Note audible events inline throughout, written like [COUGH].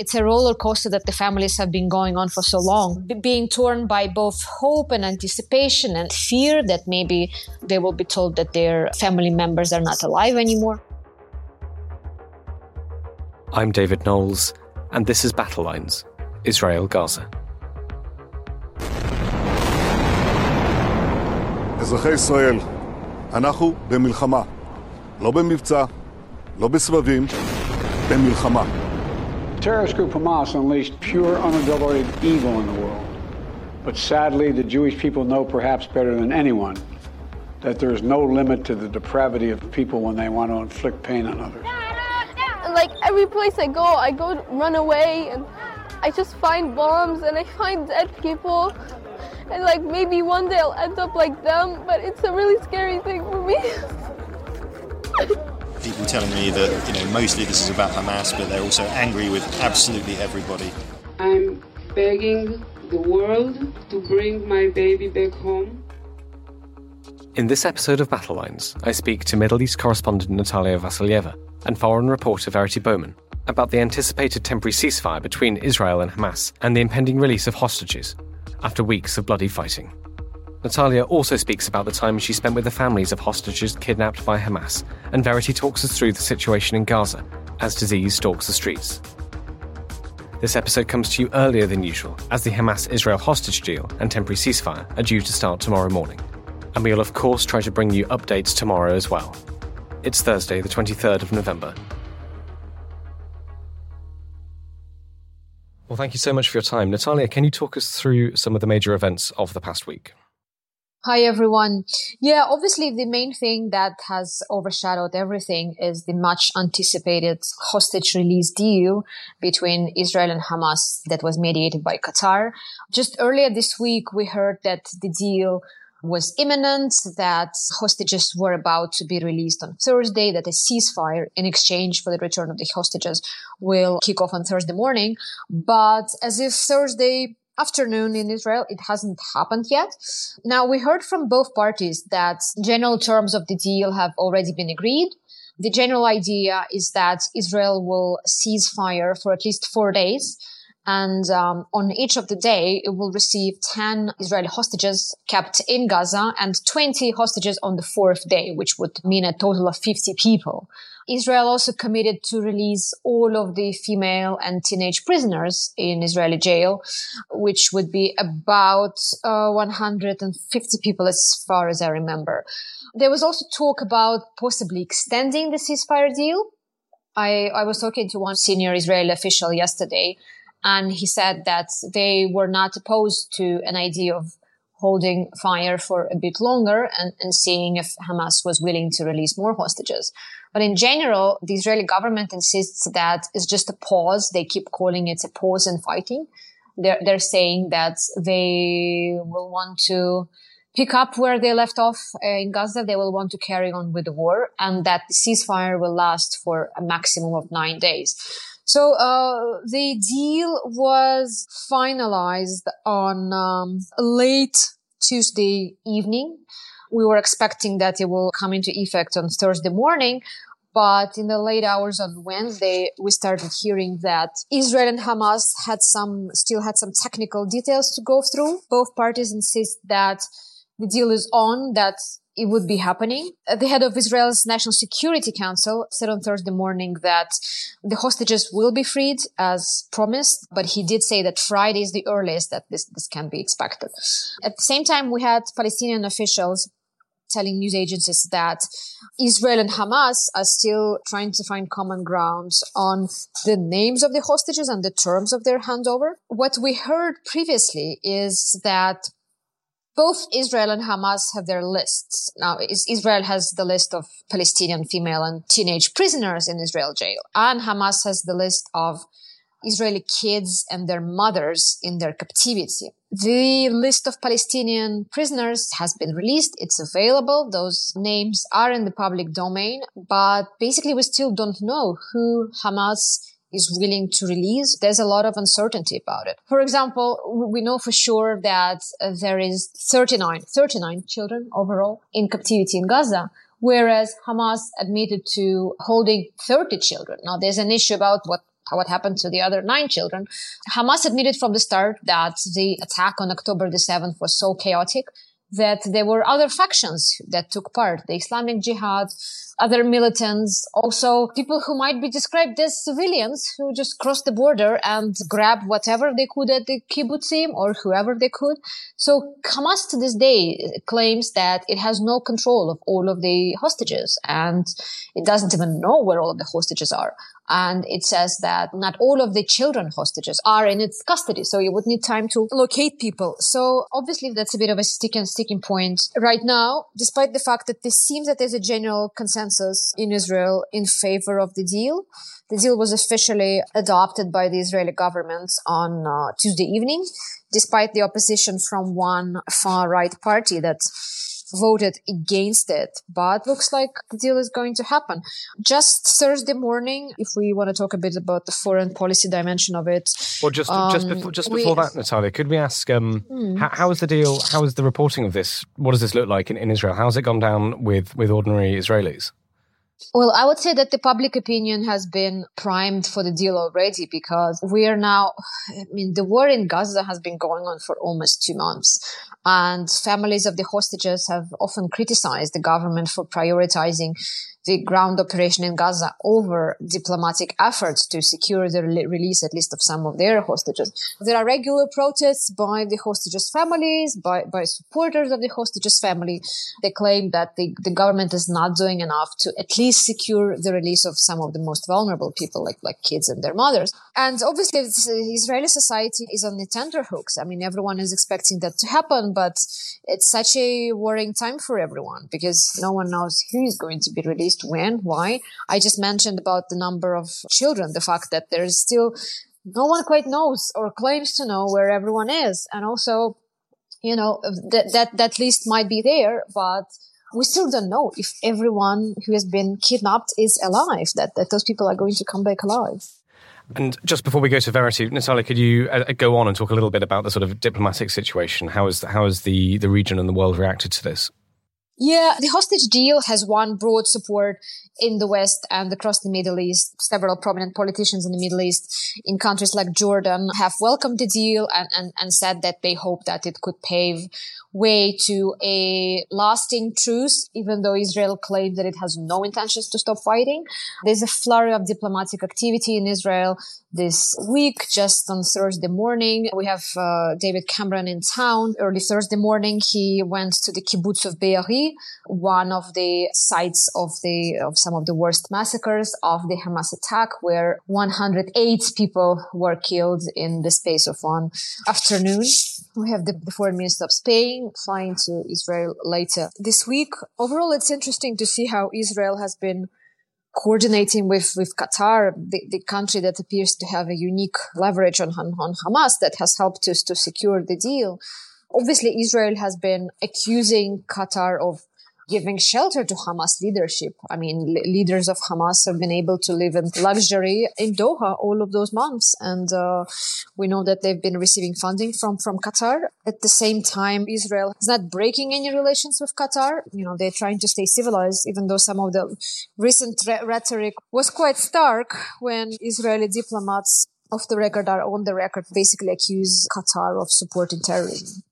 It's a roller coaster that the families have been going on for so long, be- being torn by both hope and anticipation and fear that maybe they will be told that their family members are not alive anymore. I'm David Knowles, and this is Battle Lines Israel Gaza. אזרחי ישראל, אנחנו במלחמה. לא במבצע, לא בסבבים, במלחמה. Terrorist group Hamas unleashed pure, unadulterated evil in the world. But sadly, the Jewish people know perhaps better than anyone that there is no limit to the depravity of people when they want to inflict pain on others. like every place I go, I go run away and I just find bombs and I find dead people. And like maybe one day I'll end up like them, but it's a really scary thing for me. [LAUGHS] People telling me that, you know, mostly this is about Hamas, but they're also angry with absolutely everybody. I'm begging the world to bring my baby back home. In this episode of Battle Lines, I speak to Middle East correspondent Natalia Vasilyeva and foreign reporter Verity Bowman about the anticipated temporary ceasefire between Israel and Hamas and the impending release of hostages after weeks of bloody fighting. Natalia also speaks about the time she spent with the families of hostages kidnapped by Hamas, and Verity talks us through the situation in Gaza as disease stalks the streets. This episode comes to you earlier than usual, as the Hamas Israel hostage deal and temporary ceasefire are due to start tomorrow morning. And we'll, of course, try to bring you updates tomorrow as well. It's Thursday, the 23rd of November. Well, thank you so much for your time. Natalia, can you talk us through some of the major events of the past week? Hi, everyone. Yeah, obviously, the main thing that has overshadowed everything is the much anticipated hostage release deal between Israel and Hamas that was mediated by Qatar. Just earlier this week, we heard that the deal was imminent, that hostages were about to be released on Thursday, that a ceasefire in exchange for the return of the hostages will kick off on Thursday morning. But as if Thursday afternoon in Israel, it hasn't happened yet. Now, we heard from both parties that general terms of the deal have already been agreed. The general idea is that Israel will cease fire for at least four days and um, on each of the day, it will receive 10 Israeli hostages kept in Gaza and 20 hostages on the fourth day, which would mean a total of 50 people. Israel also committed to release all of the female and teenage prisoners in Israeli jail, which would be about uh, 150 people as far as I remember. There was also talk about possibly extending the ceasefire deal. I, I was talking to one senior Israeli official yesterday and he said that they were not opposed to an idea of holding fire for a bit longer and, and seeing if Hamas was willing to release more hostages. But in general, the Israeli government insists that it's just a pause. They keep calling it a pause in fighting. They're, they're saying that they will want to pick up where they left off uh, in Gaza. They will want to carry on with the war and that the ceasefire will last for a maximum of nine days. So uh, the deal was finalized on um, late Tuesday evening. We were expecting that it will come into effect on Thursday morning. But in the late hours on Wednesday, we started hearing that Israel and Hamas had some, still had some technical details to go through. Both parties insist that the deal is on, that it would be happening. Uh, the head of Israel's National Security Council said on Thursday morning that the hostages will be freed as promised, but he did say that Friday is the earliest that this, this can be expected. At the same time, we had Palestinian officials telling news agencies that Israel and Hamas are still trying to find common ground on the names of the hostages and the terms of their handover. What we heard previously is that both Israel and Hamas have their lists. Now, Israel has the list of Palestinian female and teenage prisoners in Israel jail, and Hamas has the list of Israeli kids and their mothers in their captivity. The list of Palestinian prisoners has been released. It's available. Those names are in the public domain, but basically we still don't know who Hamas is willing to release. There's a lot of uncertainty about it. For example, we know for sure that uh, there is 39, 39 children overall in captivity in Gaza whereas Hamas admitted to holding 30 children. Now, there's an issue about what what happened to the other nine children. Hamas admitted from the start that the attack on October the 7th was so chaotic that there were other factions that took part. The Islamic Jihad, other militants, also people who might be described as civilians who just crossed the border and grabbed whatever they could at the kibbutzim or whoever they could. So Hamas to this day claims that it has no control of all of the hostages and it doesn't even know where all of the hostages are. And it says that not all of the children hostages are in its custody. So you would need time to locate people. So obviously that's a bit of a sticking, sticking point right now, despite the fact that this seems that there's a general consensus in Israel in favor of the deal. The deal was officially adopted by the Israeli government on uh, Tuesday evening, despite the opposition from one far right party that voted against it, but looks like the deal is going to happen. Just Thursday morning, if we want to talk a bit about the foreign policy dimension of it. Well, just um, just before, just before we, that, Natalia, could we ask um, hmm. how, how is the deal? How is the reporting of this? What does this look like in, in Israel? How has it gone down with with ordinary Israelis? Well, I would say that the public opinion has been primed for the deal already because we are now, I mean, the war in Gaza has been going on for almost two months. And families of the hostages have often criticized the government for prioritizing the ground operation in Gaza over diplomatic efforts to secure the release at least of some of their hostages. There are regular protests by the hostages' families, by, by supporters of the hostages' family. They claim that the, the government is not doing enough to at least secure the release of some of the most vulnerable people, like, like kids and their mothers. And obviously, Israeli society is on the tenterhooks. I mean, everyone is expecting that to happen, but it's such a worrying time for everyone because no one knows who is going to be released when, why. I just mentioned about the number of children, the fact that there's still no one quite knows or claims to know where everyone is. And also, you know, that, that, that list might be there, but we still don't know if everyone who has been kidnapped is alive, that, that those people are going to come back alive. And just before we go to Verity, Natalia, could you uh, go on and talk a little bit about the sort of diplomatic situation? How is how has the the region and the world reacted to this? Yeah, the hostage deal has won broad support in the West and across the Middle East. Several prominent politicians in the Middle East in countries like Jordan have welcomed the deal and, and, and said that they hope that it could pave way to a lasting truce, even though Israel claimed that it has no intentions to stop fighting. There's a flurry of diplomatic activity in Israel this week. Just on Thursday morning, we have uh, David Cameron in town. Early Thursday morning, he went to the kibbutz of Be'eri, one of the sites of the of some of the worst massacres of the Hamas attack, where 108 people were killed in the space of one afternoon. We have the, foreign minister of Spain flying to Israel later this week. Overall, it's interesting to see how Israel has been coordinating with, with Qatar, the, the country that appears to have a unique leverage on, on Hamas that has helped us to secure the deal. Obviously, Israel has been accusing Qatar of giving shelter to Hamas leadership. I mean, leaders of Hamas have been able to live in luxury in Doha all of those months. And uh, we know that they've been receiving funding from, from Qatar. At the same time, Israel is not breaking any relations with Qatar. You know, they're trying to stay civilized, even though some of the recent re- rhetoric was quite stark when Israeli diplomats off the record are on the record basically accuse Qatar of supporting terrorism.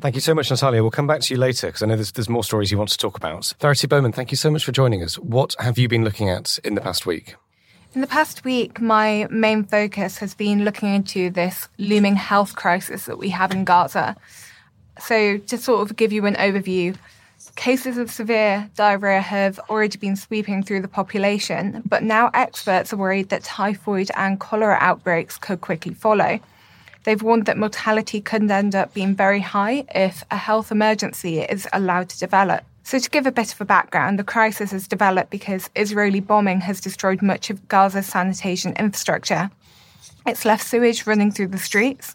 Thank you so much, Natalia. We'll come back to you later because I know there's, there's more stories you want to talk about. Verity Bowman, thank you so much for joining us. What have you been looking at in the past week? In the past week, my main focus has been looking into this looming health crisis that we have in Gaza. So, to sort of give you an overview, cases of severe diarrhea have already been sweeping through the population, but now experts are worried that typhoid and cholera outbreaks could quickly follow. They've warned that mortality could end up being very high if a health emergency is allowed to develop. So, to give a bit of a background, the crisis has developed because Israeli bombing has destroyed much of Gaza's sanitation infrastructure. It's left sewage running through the streets,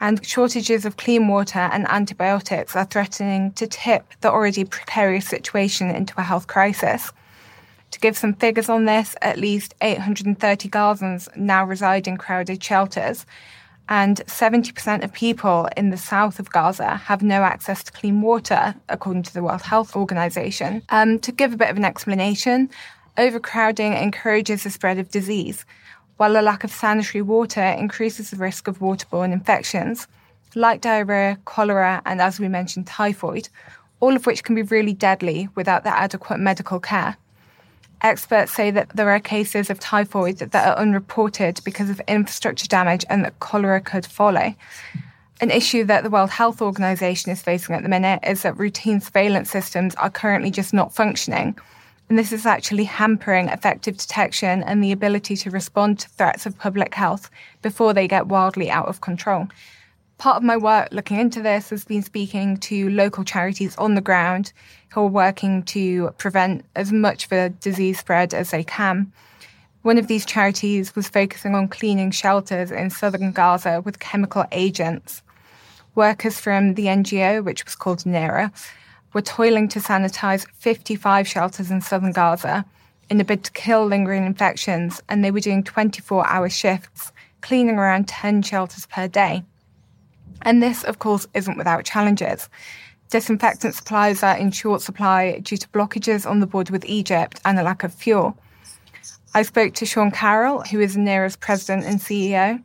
and shortages of clean water and antibiotics are threatening to tip the already precarious situation into a health crisis. To give some figures on this, at least 830 Gazans now reside in crowded shelters, and 70% of people in the south of Gaza have no access to clean water, according to the World Health Organization. Um, to give a bit of an explanation, overcrowding encourages the spread of disease, while a lack of sanitary water increases the risk of waterborne infections, like diarrhea, cholera, and as we mentioned, typhoid, all of which can be really deadly without the adequate medical care. Experts say that there are cases of typhoid that are unreported because of infrastructure damage and that cholera could follow. An issue that the World Health Organization is facing at the minute is that routine surveillance systems are currently just not functioning. And this is actually hampering effective detection and the ability to respond to threats of public health before they get wildly out of control part of my work looking into this has been speaking to local charities on the ground who are working to prevent as much of a disease spread as they can. One of these charities was focusing on cleaning shelters in southern Gaza with chemical agents. Workers from the NGO, which was called Anera, were toiling to sanitize 55 shelters in southern Gaza in a bid to kill lingering infections, and they were doing 24 hour shifts, cleaning around 10 shelters per day. And this, of course, isn't without challenges. Disinfectant supplies are in short supply due to blockages on the border with Egypt and a lack of fuel. I spoke to Sean Carroll, who is Anera's president and CEO,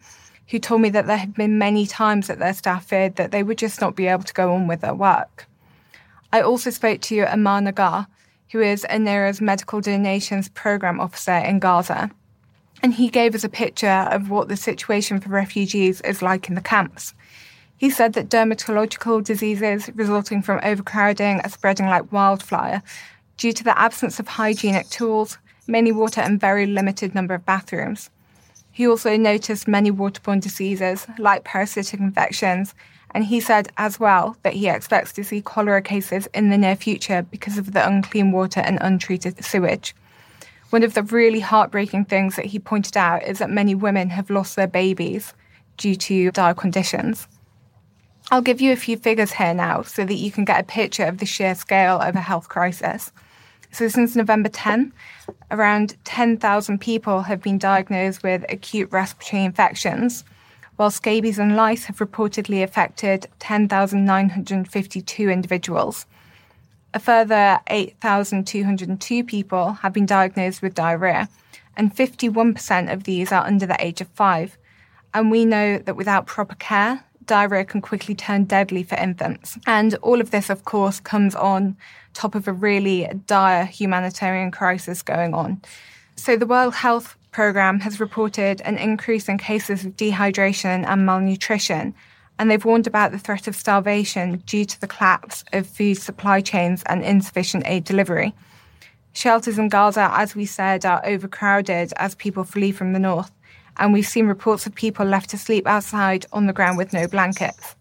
who told me that there had been many times that their staff feared that they would just not be able to go on with their work. I also spoke to Amar Nagar, who is Anera's medical donations program officer in Gaza. And he gave us a picture of what the situation for refugees is like in the camps. He said that dermatological diseases resulting from overcrowding are spreading like wildfire due to the absence of hygienic tools, many water, and very limited number of bathrooms. He also noticed many waterborne diseases like parasitic infections, and he said as well that he expects to see cholera cases in the near future because of the unclean water and untreated sewage. One of the really heartbreaking things that he pointed out is that many women have lost their babies due to dire conditions. I'll give you a few figures here now so that you can get a picture of the sheer scale of a health crisis. So, since November 10, around 10,000 people have been diagnosed with acute respiratory infections, while scabies and lice have reportedly affected 10,952 individuals. A further 8,202 people have been diagnosed with diarrhea, and 51% of these are under the age of five. And we know that without proper care, diarrhea can quickly turn deadly for infants. And all of this, of course, comes on top of a really dire humanitarian crisis going on. So the World Health Programme has reported an increase in cases of dehydration and malnutrition, and they've warned about the threat of starvation due to the collapse of food supply chains and insufficient aid delivery. Shelters in Gaza, as we said, are overcrowded as people flee from the north and we've seen reports of people left to sleep outside on the ground with no blankets.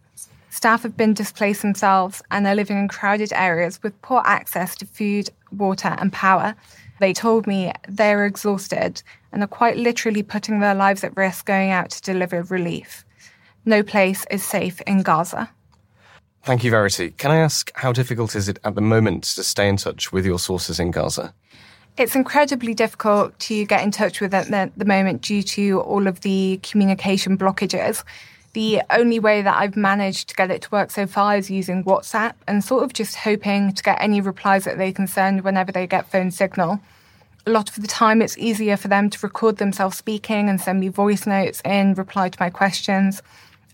Staff have been displaced themselves and they're living in crowded areas with poor access to food, water, and power. They told me they're exhausted and are quite literally putting their lives at risk going out to deliver relief. No place is safe in Gaza. Thank you, Verity. Can I ask how difficult is it at the moment to stay in touch with your sources in Gaza? It's incredibly difficult to get in touch with them at the moment due to all of the communication blockages. The only way that I've managed to get it to work so far is using WhatsApp and sort of just hoping to get any replies that they can send whenever they get phone signal. A lot of the time, it's easier for them to record themselves speaking and send me voice notes in reply to my questions.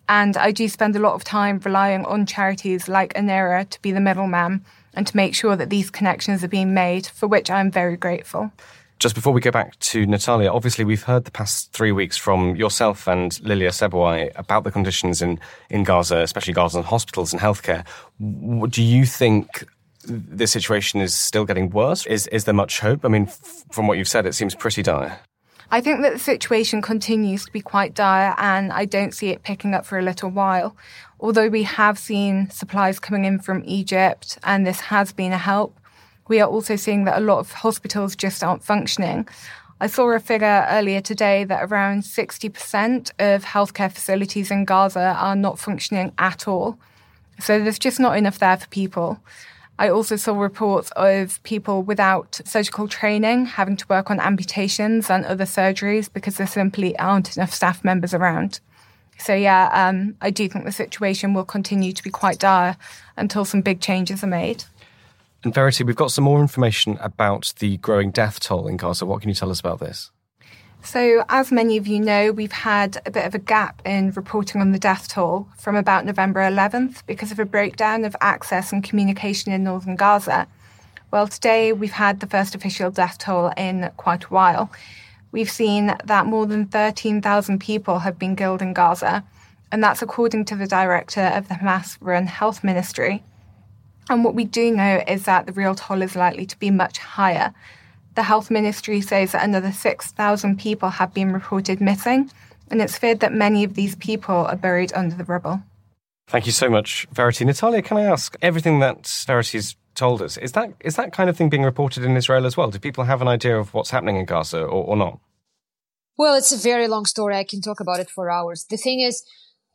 And I do spend a lot of time relying on charities like Anera to be the middleman and to make sure that these connections are being made, for which I'm very grateful. Just before we go back to Natalia, obviously we've heard the past three weeks from yourself and Lilia Sebouai about the conditions in, in Gaza, especially Gaza hospitals and healthcare. Do you think the situation is still getting worse? Is, is there much hope? I mean, f- from what you've said, it seems pretty dire. I think that the situation continues to be quite dire and I don't see it picking up for a little while. Although we have seen supplies coming in from Egypt and this has been a help, we are also seeing that a lot of hospitals just aren't functioning. I saw a figure earlier today that around 60% of healthcare facilities in Gaza are not functioning at all. So there's just not enough there for people. I also saw reports of people without surgical training having to work on amputations and other surgeries because there simply aren't enough staff members around. So, yeah, um, I do think the situation will continue to be quite dire until some big changes are made. And Verity, we've got some more information about the growing death toll in Gaza. What can you tell us about this? So, as many of you know, we've had a bit of a gap in reporting on the death toll from about November 11th because of a breakdown of access and communication in northern Gaza. Well, today we've had the first official death toll in quite a while. We've seen that more than 13,000 people have been killed in Gaza, and that's according to the director of the Hamas run health ministry. And what we do know is that the real toll is likely to be much higher the health ministry says that another 6,000 people have been reported missing, and it's feared that many of these people are buried under the rubble. Thank you so much, Verity. Natalia, can I ask everything that Verity's told us, is that is that kind of thing being reported in Israel as well? Do people have an idea of what's happening in Gaza or, or not? Well, it's a very long story. I can talk about it for hours. The thing is,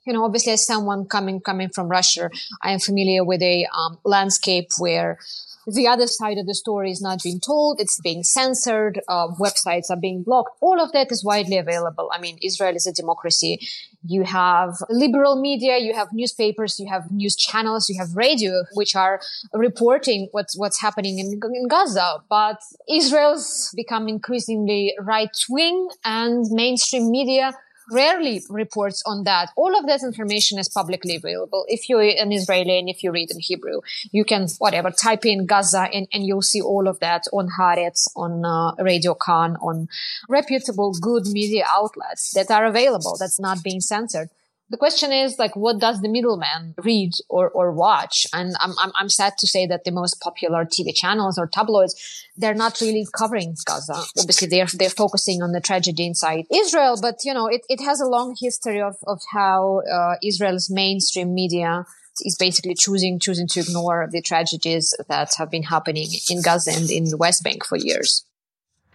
you know, obviously as someone coming coming from Russia, I am familiar with a um, landscape where the other side of the story is not being told. It's being censored. Uh, websites are being blocked. All of that is widely available. I mean, Israel is a democracy. You have liberal media, you have newspapers, you have news channels, you have radio, which are reporting what's, what's happening in, in Gaza. But Israel's become increasingly right wing and mainstream media rarely reports on that. All of that information is publicly available. If you're an Israeli and if you read in Hebrew, you can whatever type in Gaza and, and you'll see all of that on Haaretz, on uh, Radio Kan, on reputable, good media outlets that are available. That's not being censored the question is like what does the middleman read or, or watch? And I'm, I'm, I'm sad to say that the most popular tv channels or tabloids they're not really covering gaza. Obviously they're they're focusing on the tragedy inside israel but you know it, it has a long history of, of how uh, israel's mainstream media is basically choosing choosing to ignore the tragedies that have been happening in gaza and in the west bank for years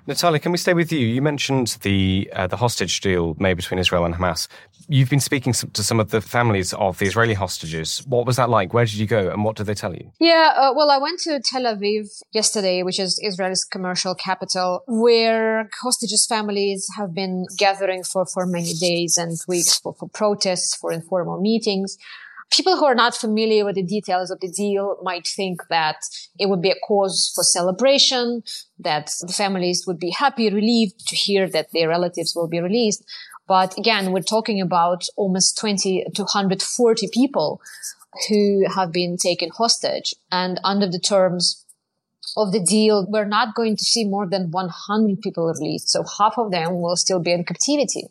Natalia, can we stay with you? You mentioned the uh, the hostage deal made between Israel and Hamas. You've been speaking to some of the families of the Israeli hostages. What was that like? Where did you go, and what did they tell you? Yeah, uh, well, I went to Tel Aviv yesterday, which is Israel's commercial capital, where hostages' families have been gathering for for many days and weeks for, for protests, for informal meetings people who are not familiar with the details of the deal might think that it would be a cause for celebration, that the families would be happy, relieved to hear that their relatives will be released. But again, we're talking about almost 20 to 140 people who have been taken hostage. And under the terms of the deal, we're not going to see more than 100 people released. So half of them will still be in captivity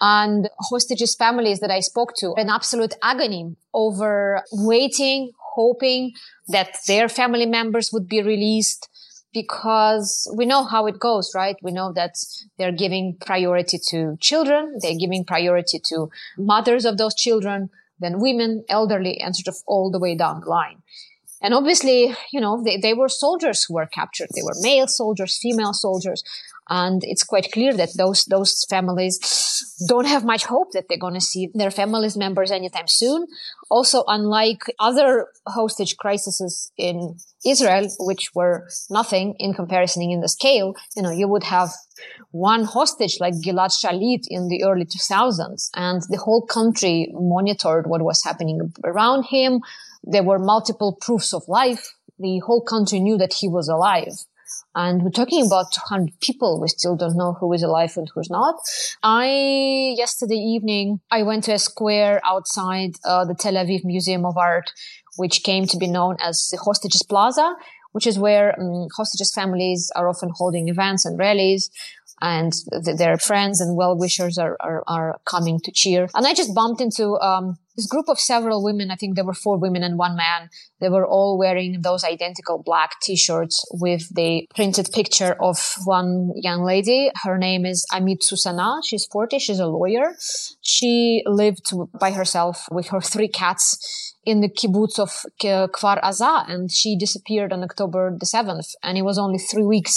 and hostages families that I spoke to in absolute agony over waiting, hoping that their family members would be released because we know how it goes, right? We know that they're giving priority to children. They're giving priority to mothers of those children, then women, elderly, and sort of all the way down the line. And obviously, you know, they, they were soldiers who were captured. They were male soldiers, female soldiers. And it's quite clear that those, those families don't have much hope that they're going to see their families members anytime soon. Also, unlike other hostage crises in Israel, which were nothing in comparison in the scale, you know, you would have one hostage like Gilad Shalit in the early 2000s and the whole country monitored what was happening around him. There were multiple proofs of life. The whole country knew that he was alive. And we're talking about 200 people. We still don't know who is alive and who's not. I, yesterday evening, I went to a square outside uh, the Tel Aviv Museum of Art, which came to be known as the Hostages Plaza, which is where um, hostages families are often holding events and rallies and th- their friends and well-wishers are, are, are, coming to cheer. And I just bumped into um, this group of several women, I think there were four women and one man, they were all wearing those identical black t-shirts with the printed picture of one young lady. Her name is Amit Soussana. She's 40. She's a lawyer. She lived by herself with her three cats in the kibbutz of Kfar Aza and she disappeared on October the 7th. And it was only three weeks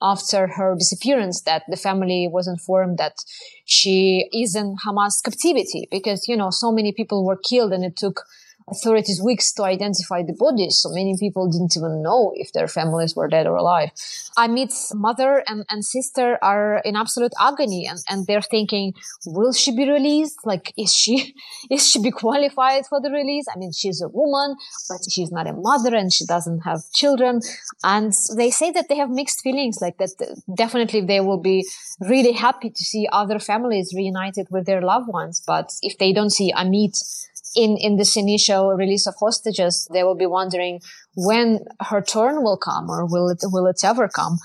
after her disappearance that the family was informed that she is in Hamas captivity because, you know, so many people were killed and it took authorities weeks to identify the bodies. So many people didn't even know if their families were dead or alive. Amit's mother and, and sister are in absolute agony and, and they're thinking, will she be released? Like, is she, [LAUGHS] is she be qualified for the release? I mean, she's a woman, but she's not a mother and she doesn't have children. And they say that they have mixed feelings, like that definitely they will be really happy to see other families reunited with their loved ones. But if they don't see Amit in, in this initial release of hostages, they will be wondering when her turn will come or will it, will it ever come?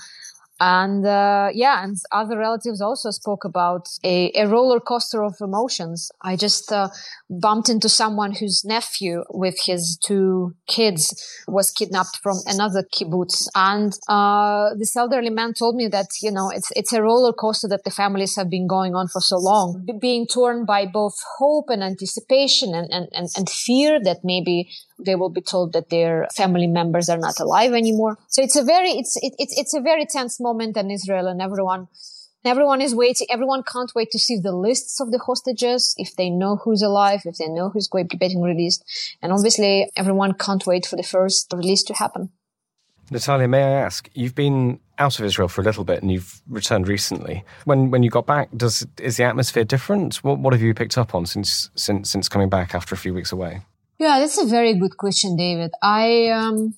And uh, yeah, and other relatives also spoke about a, a roller coaster of emotions. I just uh, bumped into someone whose nephew with his two kids was kidnapped from another kibbutz. And uh, this elderly man told me that, you know, it's, it's a roller coaster that the families have been going on for so long, being torn by both hope and anticipation and, and, and, and fear that maybe they will be told that their family members are not alive anymore. So it's a very, it's, it, it's, it's a very tense moment in Israel and everyone, everyone is waiting. Everyone can't wait to see the lists of the hostages, if they know who's alive, if they know who's going to be getting released. And obviously everyone can't wait for the first release to happen. Natalia, may I ask, you've been out of Israel for a little bit and you've returned recently. When when you got back, does is the atmosphere different? What what have you picked up on since since since coming back after a few weeks away? Yeah, that's a very good question, David. I um,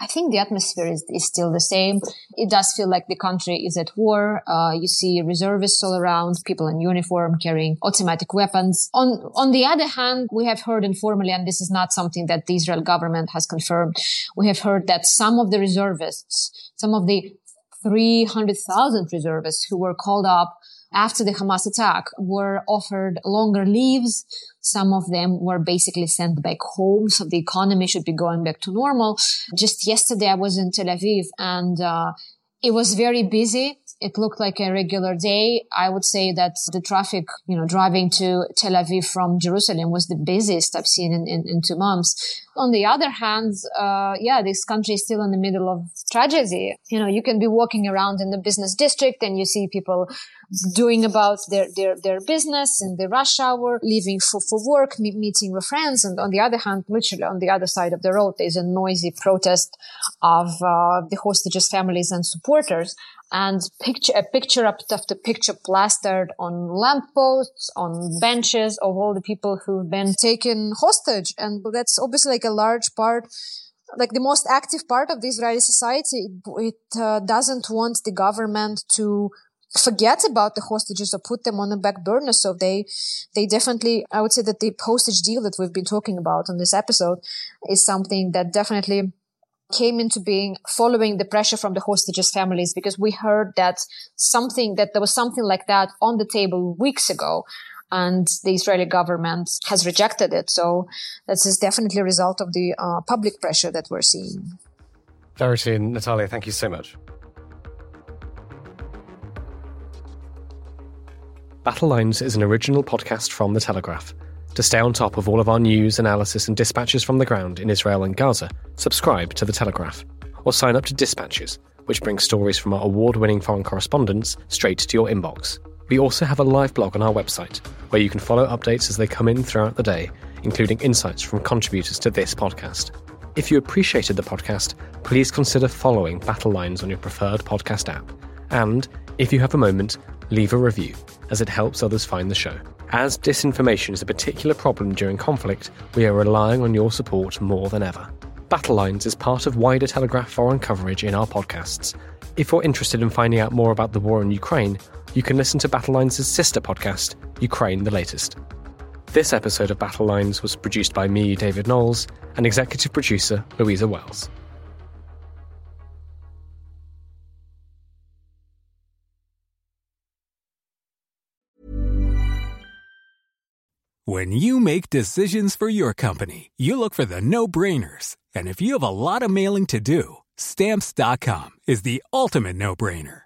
I think the atmosphere is, is still the same. It does feel like the country is at war. Uh, you see reservists all around, people in uniform carrying automatic weapons. On on the other hand, we have heard informally, and this is not something that the Israel government has confirmed. We have heard that some of the reservists, some of the 300,000 reservists who were called up after the Hamas attack were offered longer leaves. Some of them were basically sent back home. So the economy should be going back to normal. Just yesterday, I was in Tel Aviv and, uh, it was very busy. It looked like a regular day. I would say that the traffic, you know, driving to Tel Aviv from Jerusalem was the busiest I've seen in, in, in two months. On the other hand, uh, yeah, this country is still in the middle of tragedy. You know, you can be walking around in the business district and you see people doing about their, their, their business in the rush hour, leaving for, for work, meeting with friends. And on the other hand, literally on the other side of the road, there's a noisy protest of uh, the hostages' families and supporters. And picture, a picture after picture plastered on lampposts, on benches of all the people who've been taken hostage. And that's obviously like a large part like the most active part of the Israeli society, it, uh, doesn't want the government to forget about the hostages or put them on the back burner. So they, they definitely, I would say that the hostage deal that we've been talking about on this episode is something that definitely came into being following the pressure from the hostages families because we heard that something that there was something like that on the table weeks ago and the Israeli government has rejected it. So this is definitely a result of the uh, public pressure that we're seeing. Verity and Natalia, thank you so much. Battle Lines is an original podcast from The Telegraph. To stay on top of all of our news, analysis, and dispatches from the ground in Israel and Gaza, subscribe to The Telegraph or sign up to Dispatches, which brings stories from our award winning foreign correspondents straight to your inbox. We also have a live blog on our website where you can follow updates as they come in throughout the day, including insights from contributors to this podcast. If you appreciated the podcast, please consider following Battle Lines on your preferred podcast app. And if you have a moment, leave a review, as it helps others find the show. As disinformation is a particular problem during conflict, we are relying on your support more than ever. Battle Lines is part of wider Telegraph foreign coverage in our podcasts. If you're interested in finding out more about the war in Ukraine, you can listen to Battlelines' sister podcast, Ukraine the Latest. This episode of Battlelines was produced by me, David Knowles, and executive producer Louisa Wells. When you make decisions for your company, you look for the no brainers. And if you have a lot of mailing to do, stamps.com is the ultimate no brainer.